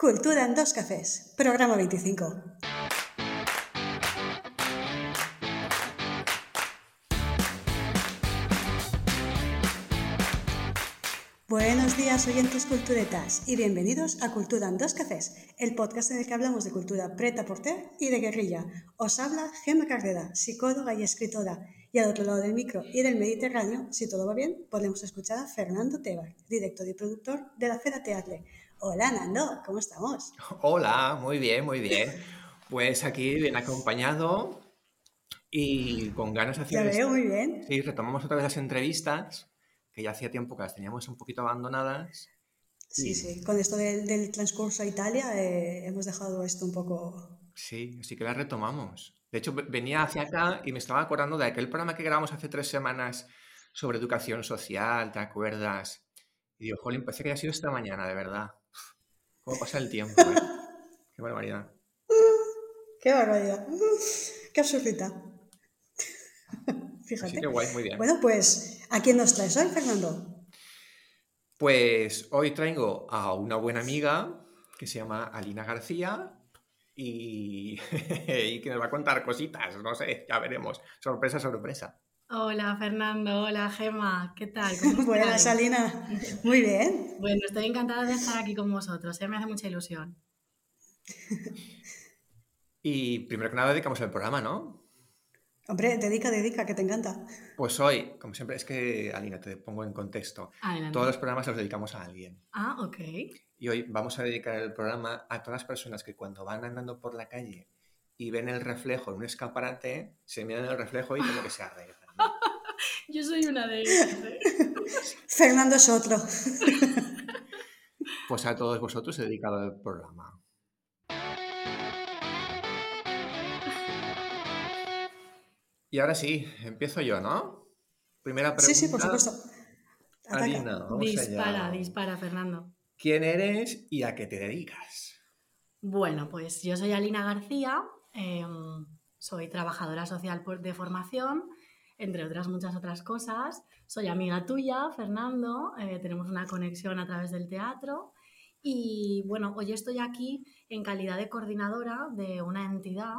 Cultura en dos cafés, programa 25. Buenos días, oyentes culturetas, y bienvenidos a Cultura en dos cafés, el podcast en el que hablamos de cultura preta porter y de guerrilla. Os habla Gemma Carrera, psicóloga y escritora, y al otro lado del micro y del Mediterráneo, si todo va bien, podemos escuchar a Fernando Tebar, director y productor de la Fera Teatre. Hola, Nando, ¿cómo estamos? Hola, muy bien, muy bien. Pues aquí bien acompañado y con ganas de hacer... Ya veo, muy bien. Sí, retomamos otra vez las entrevistas, que ya hacía tiempo que las teníamos un poquito abandonadas. Sí, sí, con esto del, del transcurso a Italia eh, hemos dejado esto un poco... Sí, así que las retomamos. De hecho, venía hacia acá y me estaba acordando de aquel programa que grabamos hace tres semanas sobre educación social, ¿te acuerdas? Y digo, jolín, parece que haya sido esta mañana, de verdad. ¿Cómo pasa el tiempo? eh? Qué barbaridad. ¡Qué barbaridad! ¡Qué absurdita! Fíjate. Así que guay, muy bien. Bueno, pues, ¿a quién nos traes hoy, Fernando? Pues hoy traigo a una buena amiga que se llama Alina García y, y que nos va a contar cositas, no sé, ya veremos. Sorpresa, sorpresa. Hola Fernando, hola Gema, ¿qué tal? ¿Cómo Buenas, estáis? Alina. Muy bien. Bueno, estoy encantada de estar aquí con vosotros, ¿eh? me hace mucha ilusión. Y primero que nada dedicamos el programa, ¿no? Hombre, dedica, dedica, que te encanta. Pues hoy, como siempre, es que, Alina, te pongo en contexto. Adelante. Todos los programas los dedicamos a alguien. Ah, ok. Y hoy vamos a dedicar el programa a todas las personas que cuando van andando por la calle y ven el reflejo en un escaparate, se miran en el reflejo y como que se arreglan. Yo soy una de ellas. ¿eh? Fernando es otro. Pues a todos vosotros he dedicado el programa. Y ahora sí, empiezo yo, ¿no? Primera pregunta. Sí, sí, por supuesto. Vamos Dispara, allá. dispara, Fernando. ¿Quién eres y a qué te dedicas? Bueno, pues yo soy Alina García, eh, soy trabajadora social de formación, entre otras muchas otras cosas. Soy amiga tuya, Fernando, eh, tenemos una conexión a través del teatro y bueno, hoy estoy aquí en calidad de coordinadora de una entidad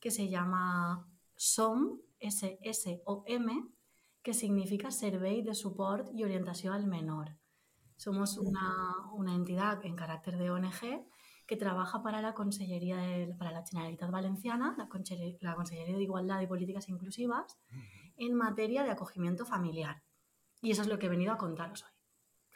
que se llama SOM, S-S-O-M, que significa Servei de Support y Orientación al Menor. Somos una, una entidad en carácter de ONG que trabaja para la Consellería de- para la Generalitat Valenciana, la Consellería de Igualdad y Políticas Inclusivas, en materia de acogimiento familiar. Y eso es lo que he venido a contaros hoy.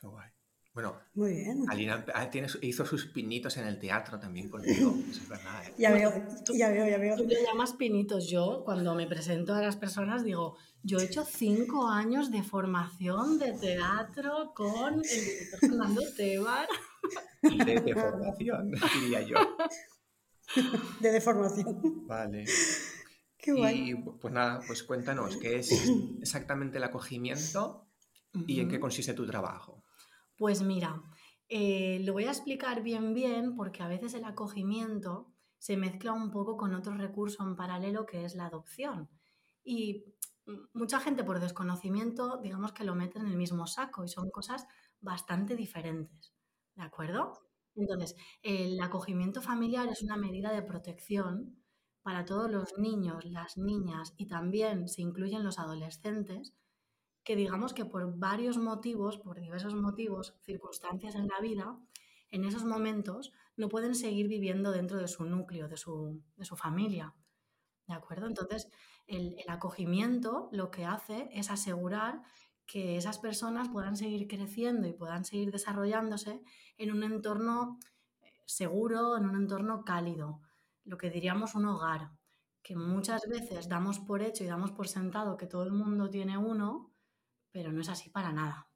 Qué guay. Bueno, Muy bien. Alina ah, hizo sus pinitos en el teatro también contigo. Eso es verdad, ¿eh? Ya veo, ya veo, ya veo. Tú le llamas pinitos. Yo, cuando me presento a las personas, digo, yo he hecho cinco años de formación de teatro con el director Fernando Tebar. De, de formación, diría yo. De deformación. Vale. Qué guay. Y pues nada, pues cuéntanos, ¿qué es exactamente el acogimiento y en qué consiste tu trabajo? Pues mira, eh, lo voy a explicar bien bien porque a veces el acogimiento se mezcla un poco con otro recurso en paralelo que es la adopción. Y mucha gente por desconocimiento, digamos que lo mete en el mismo saco y son cosas bastante diferentes. ¿De acuerdo? Entonces, el acogimiento familiar es una medida de protección para todos los niños, las niñas y también se incluyen los adolescentes que digamos que por varios motivos, por diversos motivos, circunstancias en la vida, en esos momentos no pueden seguir viviendo dentro de su núcleo, de su, de su familia. ¿De acuerdo? Entonces, el, el acogimiento lo que hace es asegurar que esas personas puedan seguir creciendo y puedan seguir desarrollándose en un entorno eh, seguro, en un entorno cálido, lo que diríamos un hogar, que muchas veces damos por hecho y damos por sentado que todo el mundo tiene uno, pero no es así para nada.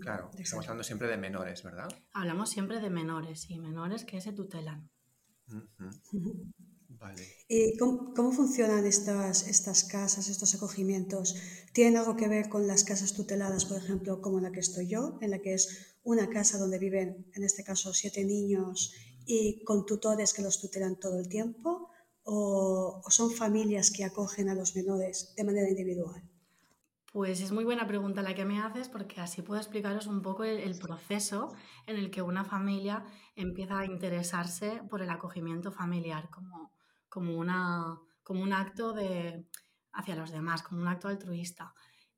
Claro, estamos hablando siempre de menores, ¿verdad? Hablamos siempre de menores y menores que se tutelan. Vale. ¿Y cómo, cómo funcionan estas, estas casas, estos acogimientos? ¿Tienen algo que ver con las casas tuteladas, por ejemplo, como la que estoy yo, en la que es una casa donde viven, en este caso, siete niños y con tutores que los tutelan todo el tiempo? ¿O, son familias que acogen a los menores de manera individual? Pues es muy buena pregunta la que me haces porque así puedo explicaros un poco el, proceso en el que una familia empieza a interesarse por el acogimiento familiar como, como, una, como un acto de, hacia los demás, como un acto altruista.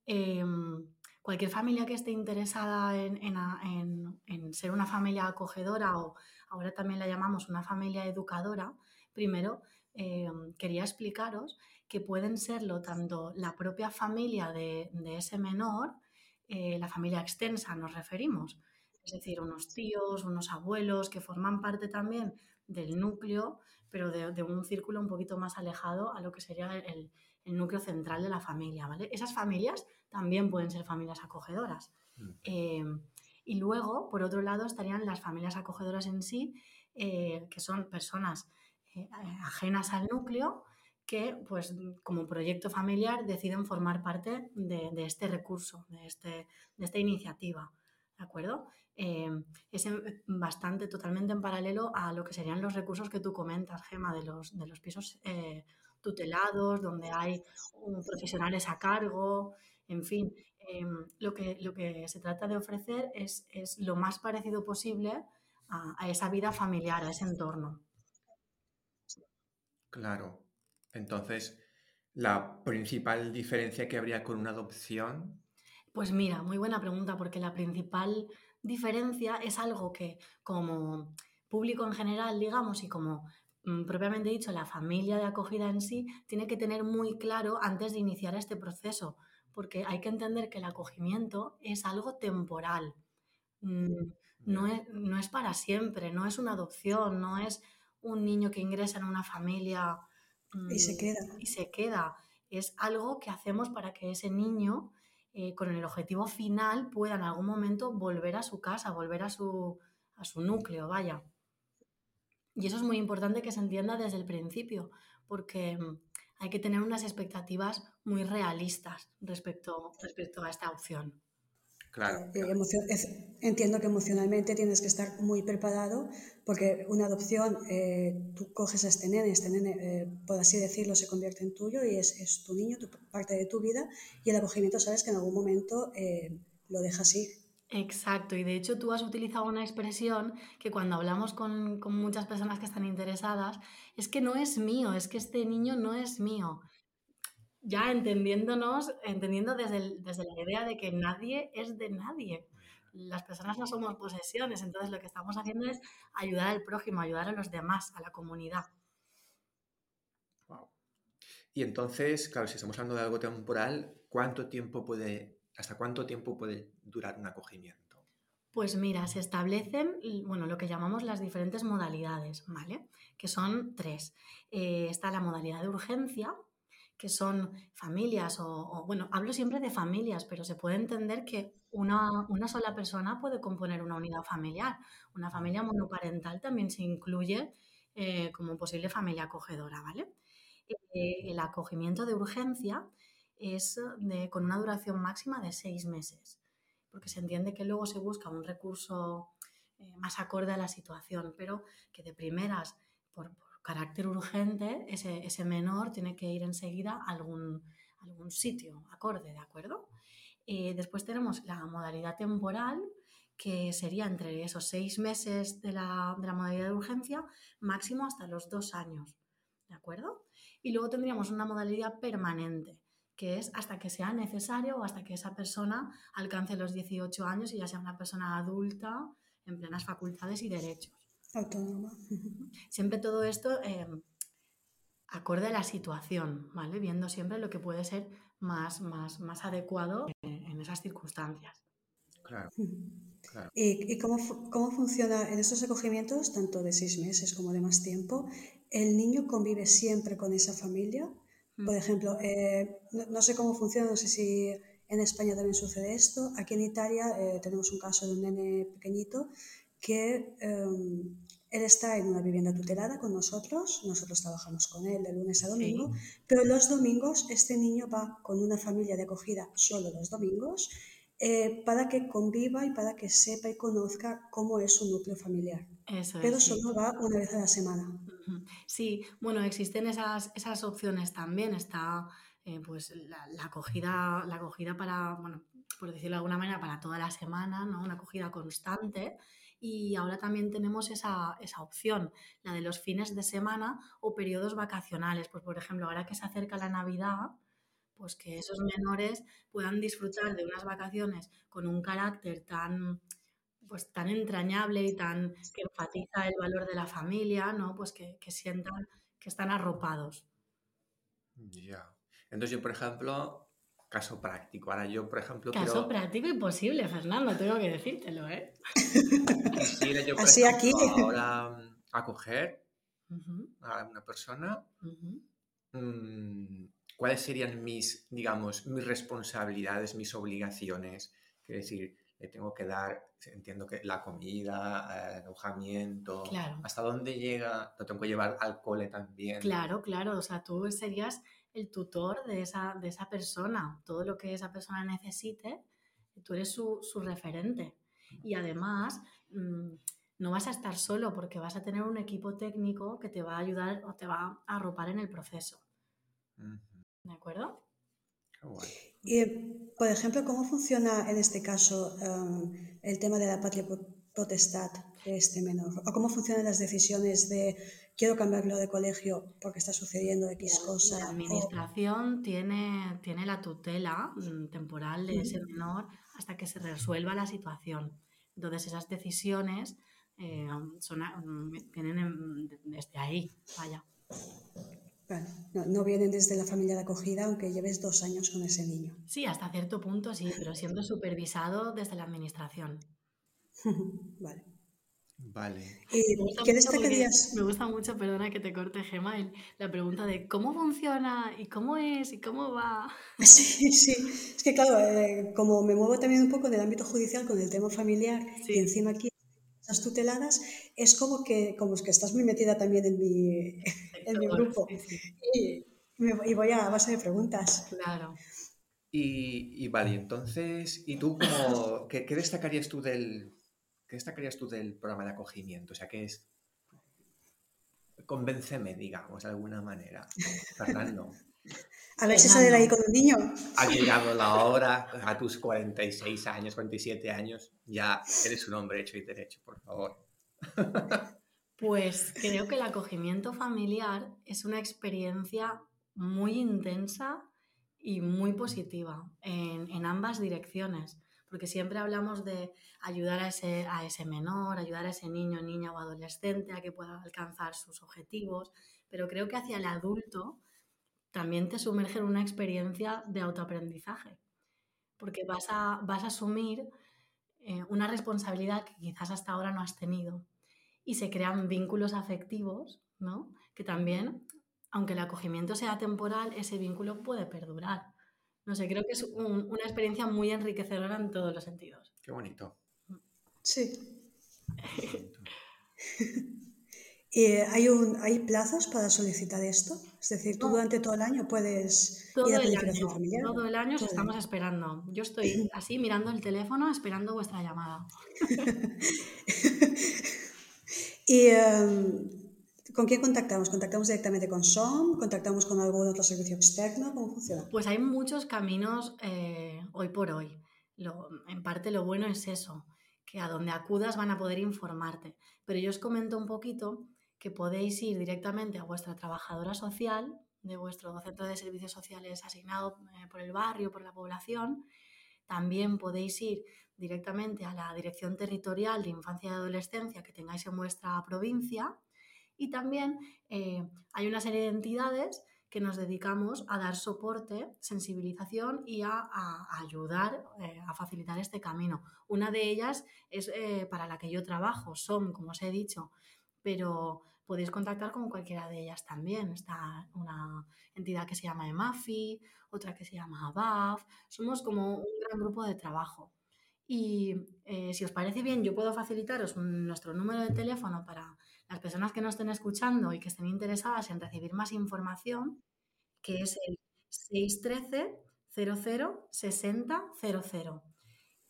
Em, cualquier familia que esté interesada en, ser una familia acogedora o ahora también la llamamos una familia educadora, primero em, quería explicaros que pueden serlo tanto la propia familia de, ese menor, eh, la familia extensa nos referimos, es decir, unos tíos, unos abuelos que forman parte también del núcleo, pero de, un círculo un poquito más alejado a lo que sería el, núcleo central de la familia, ¿vale? Esas familias también pueden ser familias acogedoras. Mm. Eh, y luego, por otro lado, estarían las familias acogedoras en sí, eh, que son personas ajenas al núcleo, que, pues, como proyecto familiar deciden formar parte de, este recurso, de, este, de, esta iniciativa. ¿De acuerdo? Eh, es bastante, totalmente en paralelo a lo que serían los recursos que tú comentas, Gema, de los, de los pisos eh, tutelados, donde hay profesionales a cargo, en fin. Eh, lo, que, lo que se trata de ofrecer es, es lo más parecido posible a, a esa vida familiar, a ese entorno. Claro, entonces, la principal diferencia que habría con una adopción. Pues mira, muy buena pregunta, porque la principal diferencia es algo que como público en general, digamos, y como mm, propiamente dicho, la familia de acogida en sí, tiene que tener muy claro antes de iniciar este proceso, porque hay que entender que el acogimiento es algo temporal. Mm, no es, no es para siempre, no es una adopción, no es un niño que ingresa en una familia y se queda. Y se queda. Es algo que hacemos para que ese niño, eh, con el objetivo final, pueda en algún momento volver a su casa, volver a su, a su núcleo, vaya. Y eso es muy importante que se entienda desde el principio, porque mm, hay que tener unas expectativas muy realistas respecto, respecto a esta opción. Claro. entiendo que emocionalmente tienes que estar muy preparado porque una adopción, eh, tú coges a este nene, este nene, eh, por así decirlo, se convierte en tuyo y es, es, tu niño, tu, parte de tu vida y el acogimiento sabes que en algún momento eh, lo dejas ir. Exacto, y de hecho tú has utilizado una expresión que cuando hablamos con, con muchas personas que están interesadas, es que no es mío, es que este niño no es mío ya entendiéndonos, entendiendo desde, desde la idea de que nadie es de nadie. Las personas no somos posesiones, entonces lo que estamos haciendo es ayudar al prójimo, ayudar a los demás, a la comunidad. Y entonces, claro, si estamos hablando de algo temporal, ¿cuánto tiempo puede, hasta cuánto tiempo puede durar un acogimiento? Pues mira, se establecen, bueno, lo que llamamos las diferentes modalidades, ¿vale? Que son tres. Eh, está la modalidad de urgencia, que son familias o, bueno, hablo siempre de familias, pero se puede entender que una, sola persona puede componer una unidad familiar. Una familia monoparental también se incluye eh, como posible familia acogedora, ¿vale? Eh, el acogimiento de urgencia es con una duración máxima de seis meses, porque se entiende que luego se busca un recurso eh, más acorde a la situación, pero que de primeras, por carácter urgente, ese, menor tiene que ir enseguida a algún, algún sitio acorde, ¿de acuerdo? Eh, después tenemos la modalidad temporal, que sería entre esos seis meses de la, de la, modalidad de urgencia, máximo hasta los dos años, ¿de acuerdo? Y luego tendríamos una modalidad permanente, que es hasta que sea necesario o hasta que esa persona alcance los 18 años y ya sea una persona adulta en plenas facultades y derechos. Autónoma. Siempre todo esto eh, acorde a la situación, ¿vale? Viendo siempre lo que puede ser más, más, más adecuado en, esas circunstancias. Claro. ¿Y, cómo, cómo, funciona en estos acogimientos, tanto de seis meses como de más tiempo? ¿El niño convive siempre con esa familia? Por ejemplo, eh, no, sé cómo funciona, no sé si en España también sucede esto. Aquí en Italia eh, tenemos un caso de un nene pequeñito que em, él está en una vivienda tutelada con nosotros, nosotros trabajamos con él de lunes a domingo, pero los domingos este niño va con una familia de acogida solo los domingos eh, para que conviva y para que sepa y conozca cómo es su núcleo familiar. Pero solo va una vez a la semana. Sí, bueno, existen esas, esas opciones también. Está eh, pues la, la, acogida, la acogida para, bueno, por decirlo de alguna manera, para toda la semana, ¿no? Una acogida constante. Y ahora también tenemos esa, esa opción, la de los fines de semana o periodos vacacionales. Pues, por ejemplo, ahora que se acerca la Navidad, pues que esos menores puedan disfrutar de unas vacaciones con un carácter tan pues tan entrañable y tan que enfatiza el valor de la familia, ¿no? Pues que, que sientan que están arropados. Ya. Entonces yo, por ejemplo, caso práctico. Ahora yo, por ejemplo, Caso práctico y posible, Fernando, tengo que decírtelo, ¿eh? Quisiera yo, por Así ejemplo, aquí. ahora acoger a una persona. Mm, ¿Cuáles serían mis, digamos, mis responsabilidades, mis obligaciones? Quiero decir, le tengo que dar, entiendo que la comida, el alojamiento, hasta dónde llega, lo tengo que llevar al cole también. Claro, claro, o sea, tú serías el tutor de esa, de esa persona, todo lo que esa persona necesite, tú eres su, su referente. Y además, mm, no vas a estar solo porque vas a tener un equipo técnico que te va a ayudar o te va a arropar en el proceso. ¿De acuerdo? Y, por ejemplo, ¿cómo funciona en este caso em, el tema de la patria potestad de este menor? ¿O cómo funcionan las decisiones de quiero cambiarlo de colegio porque está sucediendo X cosa? La administración tiene, tiene la tutela mm, temporal de ese menor hasta que se resuelva la situación. Entonces, esas decisiones eh, son, mm, vienen desde ahí, vaya no, vienen desde la familia de acogida, aunque lleves dos años con ese niño. Sí, hasta cierto punto sí, pero siendo supervisado desde la administración. vale. Vale. ¿Qué destacarías? Me gusta mucho, perdona que te corte, Gemma, la pregunta de cómo funciona y cómo es y cómo va. Sí, sí. Es que claro, eh, como me muevo también un poco en el ámbito judicial con el tema familiar y encima aquí las tuteladas, es como que, como que estás muy metida también en mi, en mi grupo. Y, y, voy a base de preguntas. Claro. Y, y vale, entonces, ¿y tú cómo, qué, qué, destacarías tú del, qué destacarías tú del programa de acogimiento? O sea, ¿qué es? Convénceme, digamos, de alguna manera. Fernando. A ver si sale de ahí con un niño. Ha llegado la hora, a tus 46 años, 47 años, ya eres un hombre hecho y derecho, por favor. Pues creo que el acogimiento familiar es una experiencia muy intensa y muy positiva en, en, ambas direcciones, porque siempre hablamos de ayudar a ese, a ese menor, ayudar a ese niño, niña o adolescente a que pueda alcanzar sus objetivos, pero creo que hacia el adulto también te sumerge en una experiencia de autoaprendizaje, porque vas a, vas a asumir eh, una responsabilidad que quizás hasta ahora no has tenido y se crean vínculos afectivos, ¿no? Que también, aunque el acogimiento sea temporal, ese vínculo puede perdurar. No sé, creo que es una experiencia muy enriquecedora en todos los sentidos. Qué bonito. Sí. Eh, ¿hay, un, ¿Hay plazos para solicitar esto? Es decir, tú durante todo el año puedes todo ir a el año, familiar. Todo el año estamos esperando. Yo estoy así mirando el teléfono esperando vuestra llamada. ¿Y em, con quién contactamos? ¿Contactamos directamente con SOM? ¿Contactamos con algún otro servicio externo? ¿Cómo funciona? Pues hay muchos caminos eh, hoy por hoy. en parte lo bueno es eso, que a donde acudas van a poder informarte. Pero yo os comento un poquito que podéis ir directamente a vuestra trabajadora social de vuestro centro de servicios sociales asignado eh, por el barrio, por la población. También podéis ir directamente a la Dirección Territorial de Infancia y Adolescencia que tengáis en vuestra provincia. Y también eh, hay una serie de entidades que nos dedicamos a dar soporte, sensibilización y a, ayudar eh, a facilitar este camino. Una de ellas es para la que yo trabajo, son, como os he dicho, pero podéis contactar con cualquiera de ellas también. Está una entidad que se llama EMAFI, otra que se llama ABAF. Somos como un gran grupo de trabajo. Y eh, si os parece bien, yo puedo facilitaros nuestro número de teléfono para las personas que nos estén escuchando y que estén interesadas en recibir más información, que es el 613 00 60 00.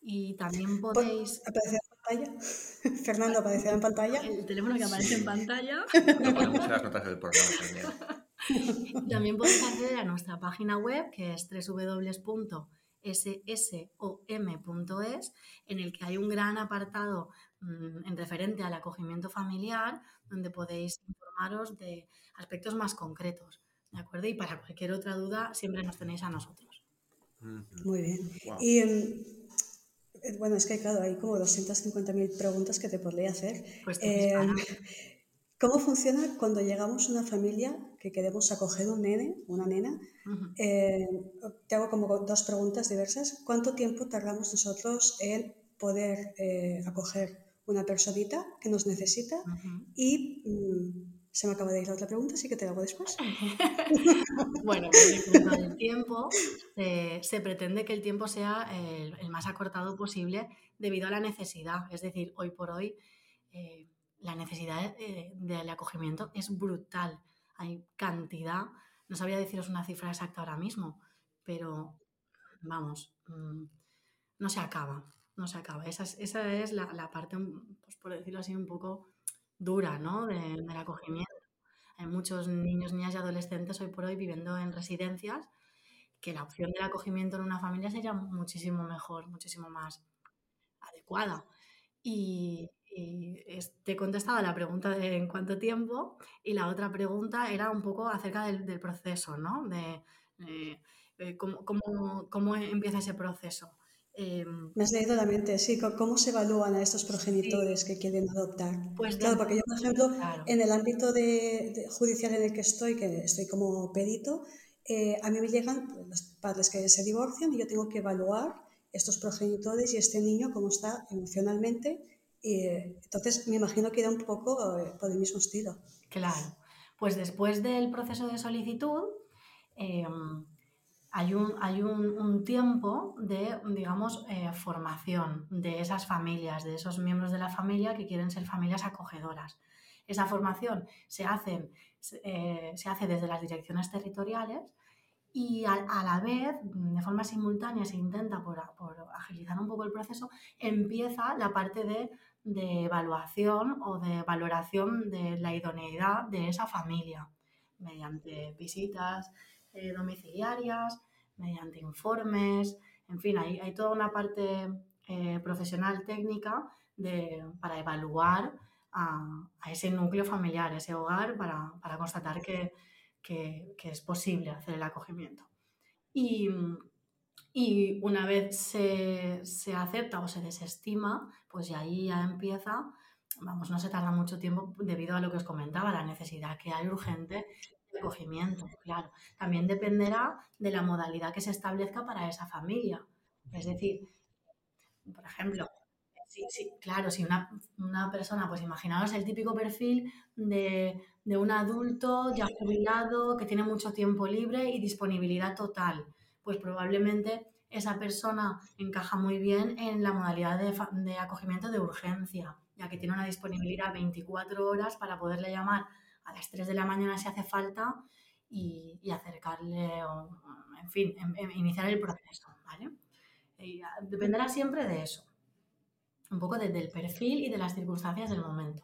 Y también podéis... Fernando aparecerá en pantalla. El teléfono que aparece en pantalla. Lo ponemos en las notas del programa también. También puedes acceder a nuestra página web que es www.ssom.es, en el que hay un gran apartado mm, en referente al acogimiento familiar, donde podéis informaros de aspectos más concretos. ¿De acuerdo? Y para cualquier otra duda, siempre nos tenéis a nosotros. Muy bien. Y em, bueno, es que claro, hay como 250.000 preguntas que te podría hacer. Pues Em, ¿Cómo funciona cuando llegamos a una familia que queremos acoger un nene, una nena? Eh, te hago como dos preguntas diversas. ¿Cuánto tiempo tardamos nosotros en poder eh, acoger una personita que nos necesita? Y mm, se me acaba de ir la otra pregunta, así que te hago después. Bueno, pues en cuanto al tiempo, se pretende que el tiempo sea el, más acortado posible debido a la necesidad. Es decir, hoy por hoy eh, la necesidad eh, del acogimiento es brutal. Hay cantidad, no sabría deciros una cifra exacta ahora mismo, pero vamos, mm, no se acaba, no se acaba. Esa es, esa es la, la parte, pues por decirlo así, un poco dura, ¿no? de- del acogimiento. Hay muchos niños, niñas y adolescentes hoy por hoy viviendo en residencias que la opción del acogimiento en una familia sería muchísimo mejor, muchísimo más adecuada. Y, y te he contestado a la pregunta de en cuánto tiempo y la otra pregunta era un poco acerca del, del proceso, ¿no? De eh, eh, cómo, cómo- cómo empieza ese proceso. Em, Me has leído la mente, sí. ¿Cómo se evalúan a estos sí, progenitores que quieren adoptar? pues Claro, porque yo, por ejemplo, claro. en el ámbito de, de judicial en el que estoy, que estoy como perito, eh, a mí me llegan los padres que se divorcian y yo tengo que evaluar estos progenitores y este niño cómo está emocionalmente. Y, eh, entonces, me imagino que irá un poco eh, por el mismo estilo. Claro, pues después del proceso de solicitud eh, hay, un, hay un, un tiempo de, digamos, eh, formación de esas familias, de esos miembros de la familia que quieren ser familias acogedoras. Esa formación se, hacen, eh, se hace desde las direcciones territoriales y a, a, la vez, de forma simultánea, se intenta, por, por, agilizar un poco el proceso, empieza la parte de, de, evaluación o de valoración de la idoneidad de esa familia, mediante visitas eh, domiciliarias, mediante informes, en fin, hay, hay toda una parte eh, profesional técnica de, para evaluar a, ese núcleo familiar, ese hogar, para, para constatar que, que, que, es posible hacer el acogimiento. Y, y una vez se, se, acepta o se desestima, pues ya ahí ya empieza, vamos, no se tarda mucho tiempo debido a lo que os comentaba, la necesidad que hay urgente de acogimiento, claro. También dependerá de la modalidad que se establezca para esa familia. Es decir, por ejemplo, Sí, sí, claro, si una, una, persona, pues imaginaos el típico perfil de, de, un adulto ya jubilado que tiene mucho tiempo libre y disponibilidad total, pues probablemente esa persona encaja muy bien en la modalidad de, de acogimiento de urgencia, ya que tiene una disponibilidad 24 horas para poderle llamar a las 3 de la mañana si hace falta y, acercarle, o, en fin, en, en iniciar el proceso, ¿vale? Y dependerá siempre de eso un poco desde el perfil y de las circunstancias del momento.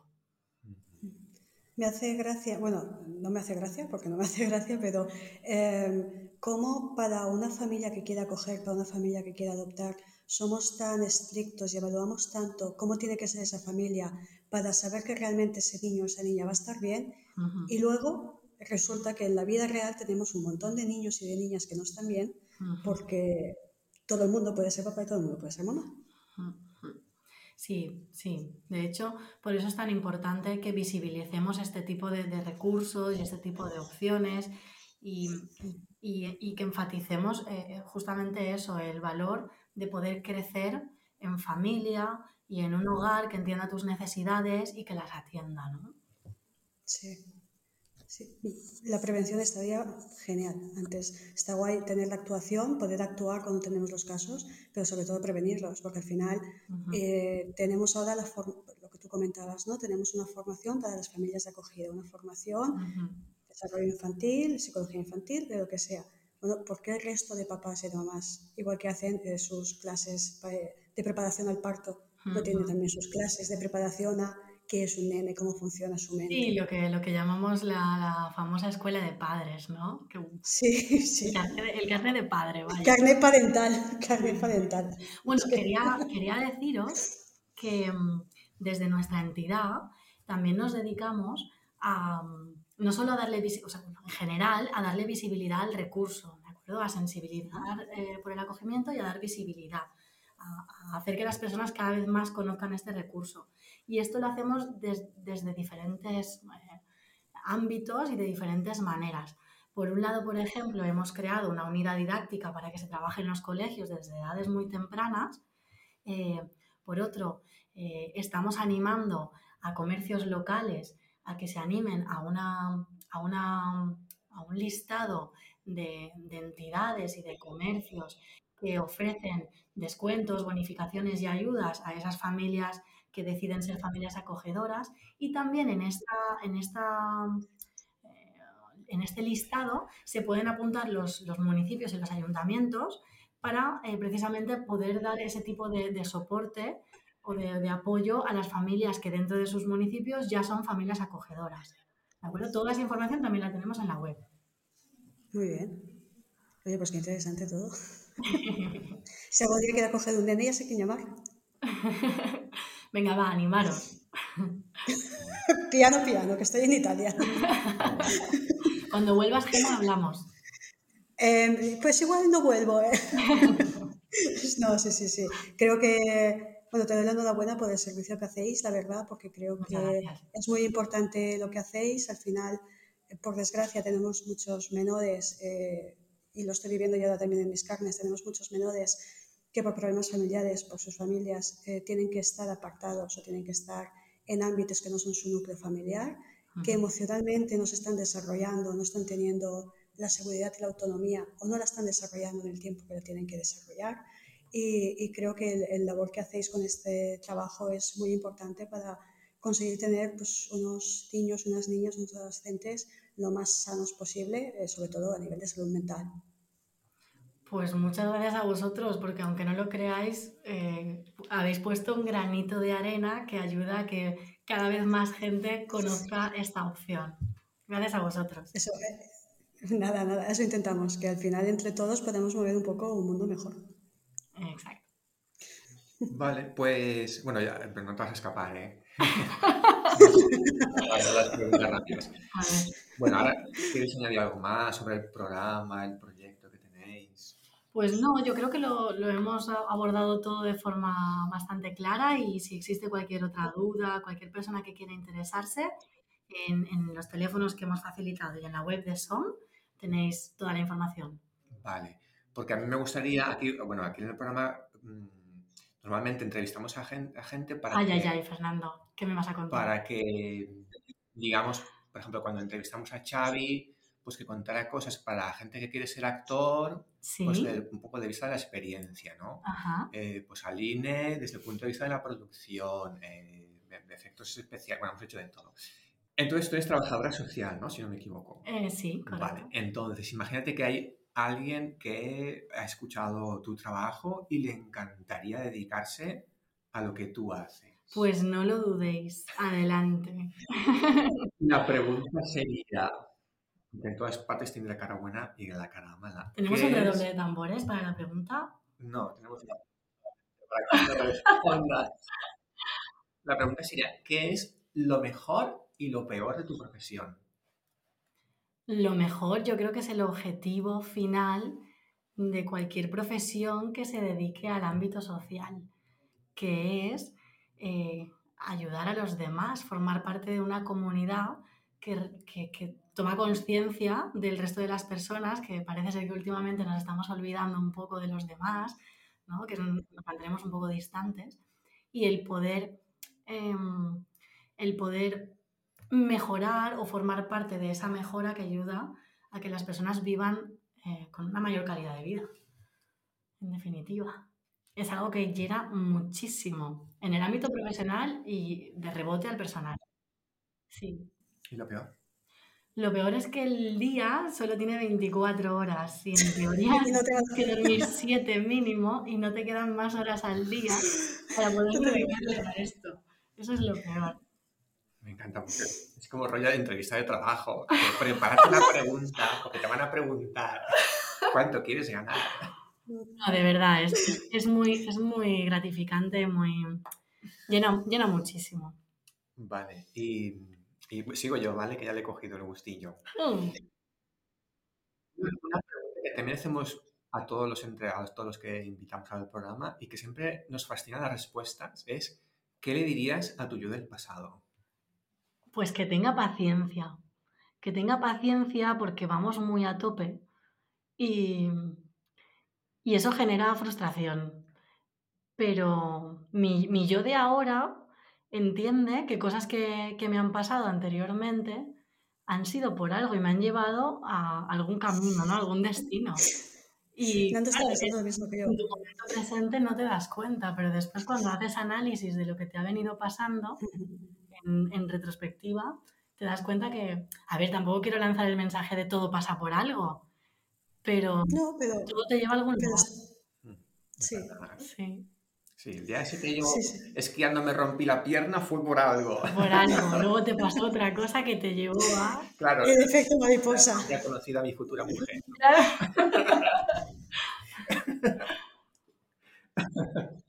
Me hace gracia, bueno, no me hace gracia porque no me hace gracia, pero eh, ¿cómo para una familia que quiera acoger, para una familia que quiera adoptar, somos tan estrictos y evaluamos tanto cómo tiene que ser esa familia para saber que realmente ese niño o esa niña va a estar bien? Uh -huh. Y luego resulta que en la vida real tenemos un montón de niños y de niñas que no están bien uh -huh. porque todo el mundo puede ser papá y todo el mundo puede ser mamá. Uh -huh. Sí, sí. De hecho, por eso es tan importante que visibilicemos este tipo de, de recursos y este tipo de opciones y, y, y que enfaticemos eh, justamente eso, el valor de poder crecer en familia y en un hogar que entienda tus necesidades y que las atienda, ¿no? Sí. Sí, la prevención estaría genial. Antes está guay tener la actuación, poder actuar cuando tenemos los casos, pero sobre todo prevenirlos, porque al final uh -huh. eh, tenemos ahora la lo que tú comentabas, ¿no? Tenemos una formación para las familias de acogida, una formación, uh -huh. desarrollo infantil, psicología infantil, de lo que sea. Bueno, ¿por qué el resto de papás y de mamás, igual que hacen eh, sus clases de preparación al parto, uh -huh. no tienen también sus clases de preparación a qué es un nene, cómo funciona su mente. Sí, lo que, lo que llamamos la, la famosa escuela de padres, ¿no? Que- Sí, sí. el, carnet de, el carnet de padre, vaya. Carnet parental, carnet parental. Bueno, quería, quería deciros que mm, desde nuestra entidad también nos dedicamos a mm, no solo a darle o sea, en general, a darle visibilidad al recurso, ¿de acuerdo? A sensibilizar eh, por el acogimiento y a dar visibilidad, a, hacer que las personas cada vez más conozcan este recurso. Y esto lo hacemos des- desde diferentes eh, ámbitos y de diferentes maneras. Por un lado, por ejemplo, hemos creado una unidad didáctica para que se trabaje en los colegios desde edades muy tempranas. Eh, por otro, estamos animando a comercios locales a que se animen a, una, a, una, a un listado de, de entidades y de comercios que ofrecen descuentos, bonificaciones y ayudas a esas familias que deciden ser familias acogedoras. Y también en, esta, en, esta, eh, en este listado se pueden apuntar los, los municipios y los ayuntamientos para eh, precisamente poder dar ese tipo de, de soporte o de, de, apoyo a las familias que dentro de sus municipios ya son familias acogedoras. ¿De acuerdo? Toda esa información también la tenemos en la web. Muy bien. Oye, pues qué interesante todo. si algún día quiere acoger un nene, ya sé quién llamar. Venga, va, animaros. piano, piano, que estoy en Italia. Cuando vuelvas, Gemma, hablamos. Eh, pues igual no vuelvo. ¿eh? no, sí, sí, sí. Creo que, bueno, te doy la enhorabuena por el servicio que hacéis, la verdad, porque creo que es muy importante lo que hacéis. Al final, eh, por desgracia, tenemos muchos menores, eh, y lo estoy viviendo yo ahora también en mis carnes, tenemos muchos menores que por problemas familiares, por sus familias, eh, tienen que estar apartados o tienen que estar en ámbitos que no son su núcleo familiar, que emocionalmente no se están desarrollando, no están teniendo la seguridad y la autonomía o no la están desarrollando en el tiempo que lo tienen que desarrollar. Y, y creo que el, el labor que hacéis con este trabajo es muy importante para conseguir tener pues, unos niños, unas niñas, unos adolescentes lo más sanos posible, eh, sobre todo a nivel de salud mental. Pues muchas gracias a vosotros, porque aunque no lo creáis, eh, habéis puesto un granito de arena que ayuda a que cada vez más gente conozca esta opción. Gracias a vosotros. Eso, eh, nada, nada, eso intentamos, que al final entre todos podemos mover un poco un mundo mejor. Exacto. Vale, pues bueno, ya, pero no te vas a escapar, ¿eh? Las preguntas rápidas. Bueno, ahora quieres añadir algo más sobre el programa, el proyecto que tenéis. Pues no, yo creo que lo, lo hemos abordado todo de forma bastante clara y si existe cualquier otra duda, cualquier persona que quiera interesarse, en, en los teléfonos que hemos facilitado y en la web de SOM tenéis toda la información. Vale, porque a mí me gustaría, aquí, bueno, aquí en el programa mm, normalmente entrevistamos a gen- a gente, para Ay, que, ay, ay, Fernando, ¿qué me vas a contar? para que, digamos, por ejemplo, cuando entrevistamos a Xavi, pues que contara cosas para la gente que quiere ser actor, Sí, pues de- un poco de vista de la experiencia, ¿no? ajá, Eh, pues Aline, desde el punto de vista de la producción, eh, de efectos especiales, bueno, hemos hecho de todo. Entonces tú eres trabajadora social, ¿no? Si no me equivoco. Eh, sí, correcto. Vale, entonces imagínate que hay alguien que ha escuchado tu trabajo y le encantaría dedicarse a lo que tú haces. Pues no lo dudéis, adelante. La pregunta sería, en todas partes tiene la cara buena y la cara mala. ¿Tenemos ¿Qué un redoble de tambores para la pregunta? No, tenemos una... Para que me respondas. La pregunta sería, ¿qué es lo mejor y lo peor de tu profesión? Lo mejor yo creo que es el objetivo final de cualquier profesión que se dedique al ámbito social, que es eh, ayudar a los demás, formar parte de una comunidad que, que- toma conciencia del resto de las personas, que parece ser que últimamente nos estamos olvidando un poco de los demás, ¿no? que nos mantenemos un poco distantes, y el poder, em, el poder mejorar o formar parte de esa mejora que ayuda a que las personas vivan eh, con una mayor calidad de vida. En definitiva, es algo que llena muchísimo en el ámbito profesional y de rebote al personal. Sí. ¿Y lo peor? Lo peor es que el día solo tiene 24 horas y en teoría Y no tienes que dormir 7 mínimo y no te quedan más horas al día para poder dedicarle a esto. Eso es lo peor. Me encanta porque es como rollo de entrevista de trabajo. Prepárate la pregunta, porque te van a preguntar cuánto quieres ganar. No, de verdad, es, es, muy, es muy gratificante, muy llena, llena muchísimo. Vale, y, y sigo yo, ¿vale? Que ya le he cogido el gustillo. Mm. Una pregunta que también hacemos a todos los entregados, todos los que invitamos al programa y que siempre nos fascinan las respuestas es ¿qué le dirías a tu yo del pasado? Pues que tenga paciencia, que tenga paciencia porque vamos muy a tope y, y eso genera frustración. Pero mi, mi yo de ahora entiende que cosas que, que me han pasado anteriormente han sido por algo y me han llevado a algún camino, ¿no? algún destino. Y estaba claro, lo mismo que yo. en tu momento presente no te das cuenta, pero después cuando haces análisis de lo que te ha venido pasando, en, retrospectiva, te das cuenta que, a ver, tampoco quiero lanzar el mensaje de todo pasa por algo, pero No, pero, todo te lleva a algún lugar. Sí. Sí, Sí, el día ese que yo Sí, sí. esquiando me rompí la pierna fue por algo. por algo. Luego te pasó otra cosa que te llevó a... Claro, El efecto mariposa. ya he conocido a mi futura mujer.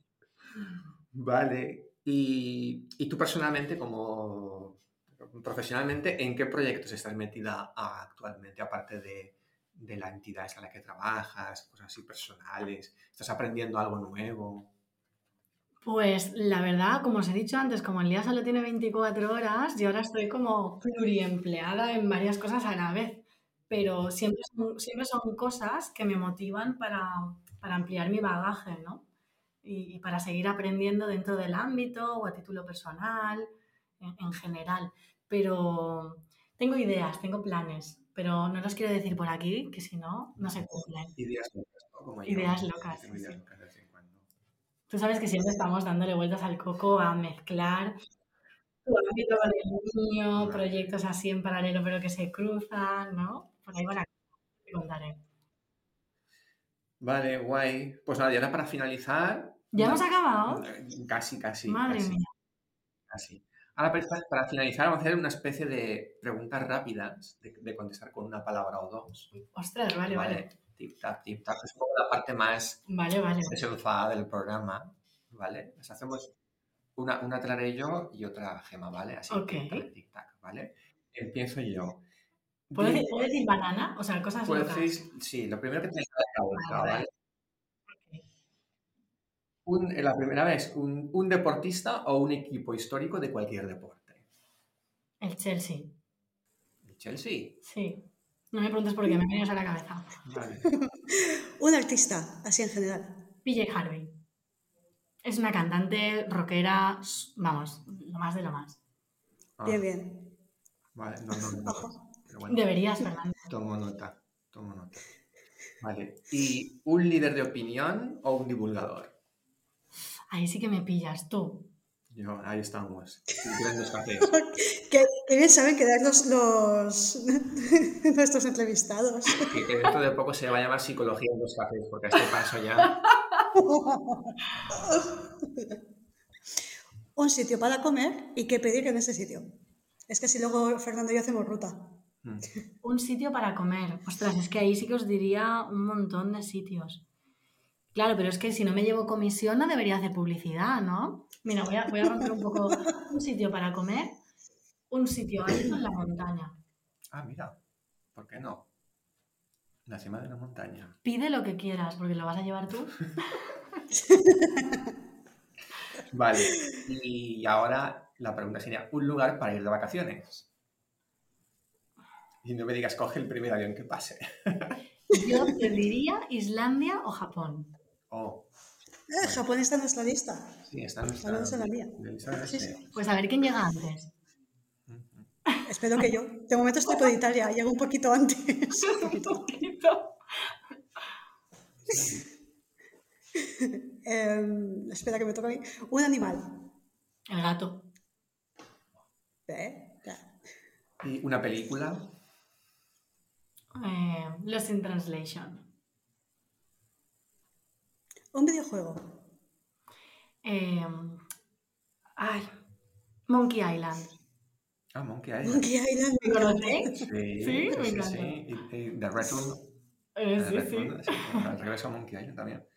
Vale. Y, tú personalmente, como profesionalmente, ¿en qué proyectos estás metida actualmente, aparte de, de la entidad en la que trabajas, cosas así personales? ¿Estás aprendiendo algo nuevo? Pues la verdad, como os he dicho antes, como el día solo tiene 24 horas, yo ahora estoy como pluriempleada en varias cosas a la vez, pero siempre son, siempre son cosas que me motivan para, para ampliar mi bagaje, ¿no? Y, y para seguir aprendiendo dentro del ámbito o a título personal, en, en general. Pero tengo ideas, tengo planes, pero no los quiero decir por aquí, que si no, no se cumplen. Ideas locas, ¿no? Como yo, Ideas locas, sí, ideas locas de vez en cuando. Tú sabes que siempre estamos dándole vueltas al coco a mezclar tu ámbito con el mío, Vale. proyectos así en paralelo pero que se cruzan, ¿no? Por ahí va la cosa, te contaré. Vale, guay. Pues nada, y ahora para finalizar. ¿Ya hemos acabado? Casi, casi. Madre casi, mía. casi. Ahora para, para finalizar vamos a hacer una especie de preguntas rápidas, de, de contestar con una palabra o dos. Ostras, vale, vale. Tip tap, tip tap. Es como la parte más Vale, vale. desenfadada del programa, ¿vale? Nos hacemos una, una haré yo y otra Gema, ¿vale? Así, Ok. tic tac, tic tac, ¿vale? Empiezo yo. ¿Puedo decir, puedo decir banana? O sea, cosas puedes locas. decir- sí, lo primero que te la boca, Vale. Un- la primera vez, un, un deportista o un equipo histórico de cualquier deporte. El Chelsea. El Chelsea. Sí. No me preguntes por qué, me vienes a la cabeza. Vale. Un artista, así en general. PJ Harvey. Es una cantante rockera, vamos, lo más de lo más. Ah, Bien, bien. Vale, no, no, no. Pero bueno, Deberías, Fernando. tomo nota, tomo nota. Vale. ¿Y un líder de opinión o un divulgador? Ahí sí que me pillas, tú. Yo, ahí estamos. Grandes cafés. Que, que bien saben quedar los, los nuestros entrevistados. Que, que dentro de poco se va a llamar psicología en dos cafés, porque a este paso ya. Un sitio para comer y qué pedir en ese sitio. Es que si luego Fernando y yo hacemos ruta. Un sitio para comer. Ostras, es que ahí sí que os diría un montón de sitios. Claro, pero es que si no me llevo comisión no debería hacer publicidad, ¿no? Mira, voy a, voy a romper un poco. Un sitio para comer, un sitio alto en la montaña. Ah, mira. ¿Por qué no? La cima de la montaña. Pide lo que quieras, porque lo vas a llevar tú. Vale. Y ahora la pregunta sería: ¿un lugar para ir de vacaciones? Y no me digas, coge el primer avión que pase. Yo te diría Islandia o Japón. Oh, Eh, Japón está en nuestra lista. sí, está en nuestra. Hablamos en la mía. de lista Sí, sí. Pues a ver quién llega antes. Espero que yo. De momento estoy por Italia. Llego un poquito antes. Un poquito. Em, espera que me toca a mí. Un animal. El gato. ¿Eh? ¿Y una película? Eh, Lost in Translation. Un videojuego. Eh, ay, Monkey Island. Ah, Monkey Island. Monkey Island. ¿Me conocéis? Sí, Sí, sí, me encanta. sí. Y, y The Return Eh, Eh, sí, sí. sí, regreso a Monkey Island también.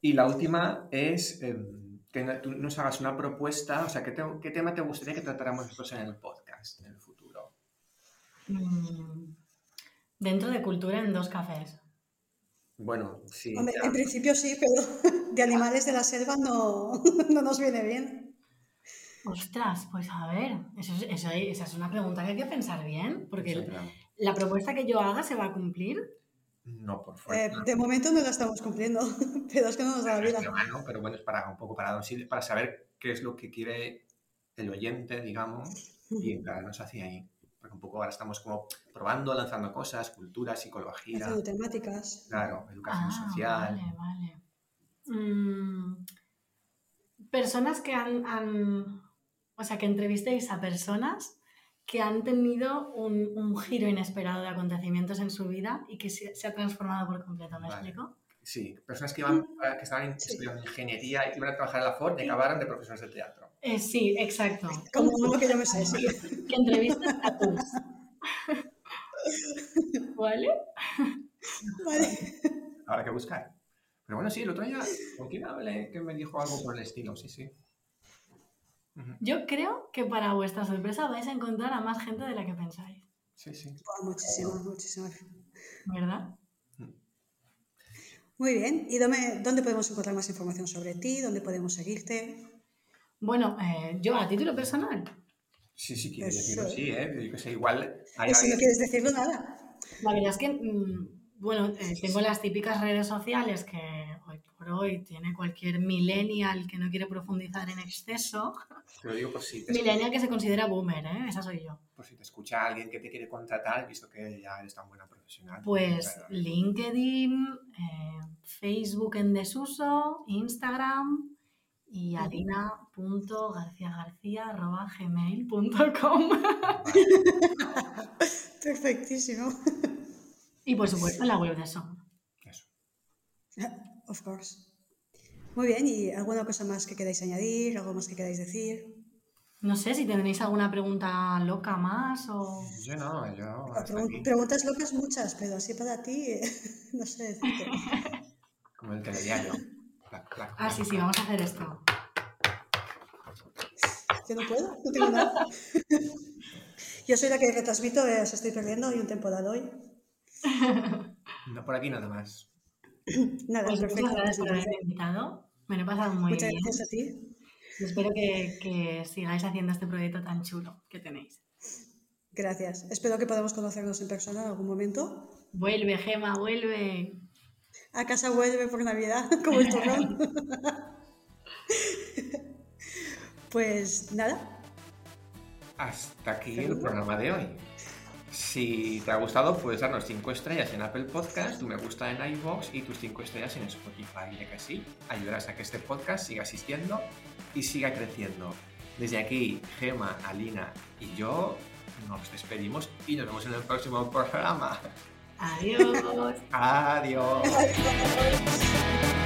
Y la última es em, que no- tú nos hagas una propuesta, o sea, ¿qué, te- qué tema te gustaría que tratáramos nosotros en el podcast en el futuro? Mm, Dentro de cultura en dos cafés. Bueno, sí. Hombre, en principio sí, pero de animales de la selva no, no nos viene bien. Ostras, pues a ver, eso es- eso- esa es una pregunta que hay que pensar bien, porque Sí, pero la propuesta que yo haga se va a cumplir. no por Eh, fuerza. de momento no la estamos cumpliendo, pero es que no nos da la vida. Pero bueno, pero bueno, es para un poco para, para saber qué es lo que quiere el oyente, digamos, y encararnos hacia ahí. Porque un poco ahora estamos como probando, lanzando cosas, cultura, psicología, Haciendo temáticas. claro, educación Ah, social. Vale, vale. Mm, personas que han, han- o sea, que entrevistéis a personas que han tenido un, un giro inesperado de acontecimientos en su vida y que se, se ha transformado por completo, ¿me Vale. explico? Sí, personas que, iban, que estaban Sí. estudiando ingeniería y iban a trabajar en la Ford y acabaron de profesores de teatro. Eh, sí, exacto. Como uno que yo me sé, sí. Que entrevistas a tus. ¿Vale? Vale. Habrá que buscar. Pero bueno, sí, el otro día, ¿con quién hablé que me dijo algo por el estilo? Sí, sí. Yo creo que para vuestra sorpresa vais a encontrar a más gente de la que pensáis, Sí, sí. Oh, muchísimas, muchísimas. ¿verdad? Muy bien. ¿Y dónde, dónde podemos encontrar más información sobre ti? ¿Dónde podemos seguirte? Bueno, eh, yo a título personal, Sí, sí, quiero decirlo, sí, ¿eh? Yo que sé, igual hay si no quieres decirlo, nada. la verdad es que, mm, bueno, eh, tengo las típicas redes sociales que hoy por hoy tiene cualquier millennial que no quiere profundizar en exceso. Te lo digo por si, te, Millennial que se considera boomer, ¿eh? Esa soy yo. por si te escucha alguien que te quiere contratar, visto que ya eres tan buena profesional. Pues Claro. LinkedIn, eh, Facebook en desuso, Instagram y alina.garciagarcía.gmail.com Perfectísimo. y por supuesto la web de Som. Eso. Of course. Muy bien. ¿Y alguna cosa más que queráis añadir? ¿Algo más que queráis decir? No sé si tenéis alguna pregunta loca más o... Yo no, yo Pregun- aquí, preguntas locas muchas, pero así para ti, no sé decirte. como el telediario. Clac, clac, Ah, sí, sí, vamos a hacer esto. Yo no puedo, no tengo nada. Yo soy la que retransmito, eh, os estoy perdiendo, hay un temporal hoy. No, por aquí nada más. Nada, Pues perfecto. muchas gracias por haberme invitado. Me lo he pasado muy Muchas bien. gracias a ti. Y espero que, que sigáis haciendo este proyecto tan chulo que tenéis. Gracias. Espero que podamos conocernos en persona en algún momento. Vuelve, Gema, vuelve. A casa vuelve por Navidad, como el turrón. pues nada, Hasta aquí el programa de hoy. Si te ha gustado, puedes darnos 5 estrellas en Apple Podcast, tu me gusta en iVoox y tus 5 estrellas en Spotify. Ya que así ayudarás a que este podcast siga existiendo y siga creciendo. Desde aquí, Gema, Alina y yo nos despedimos y nos vemos en el próximo programa. Adiós. Adiós.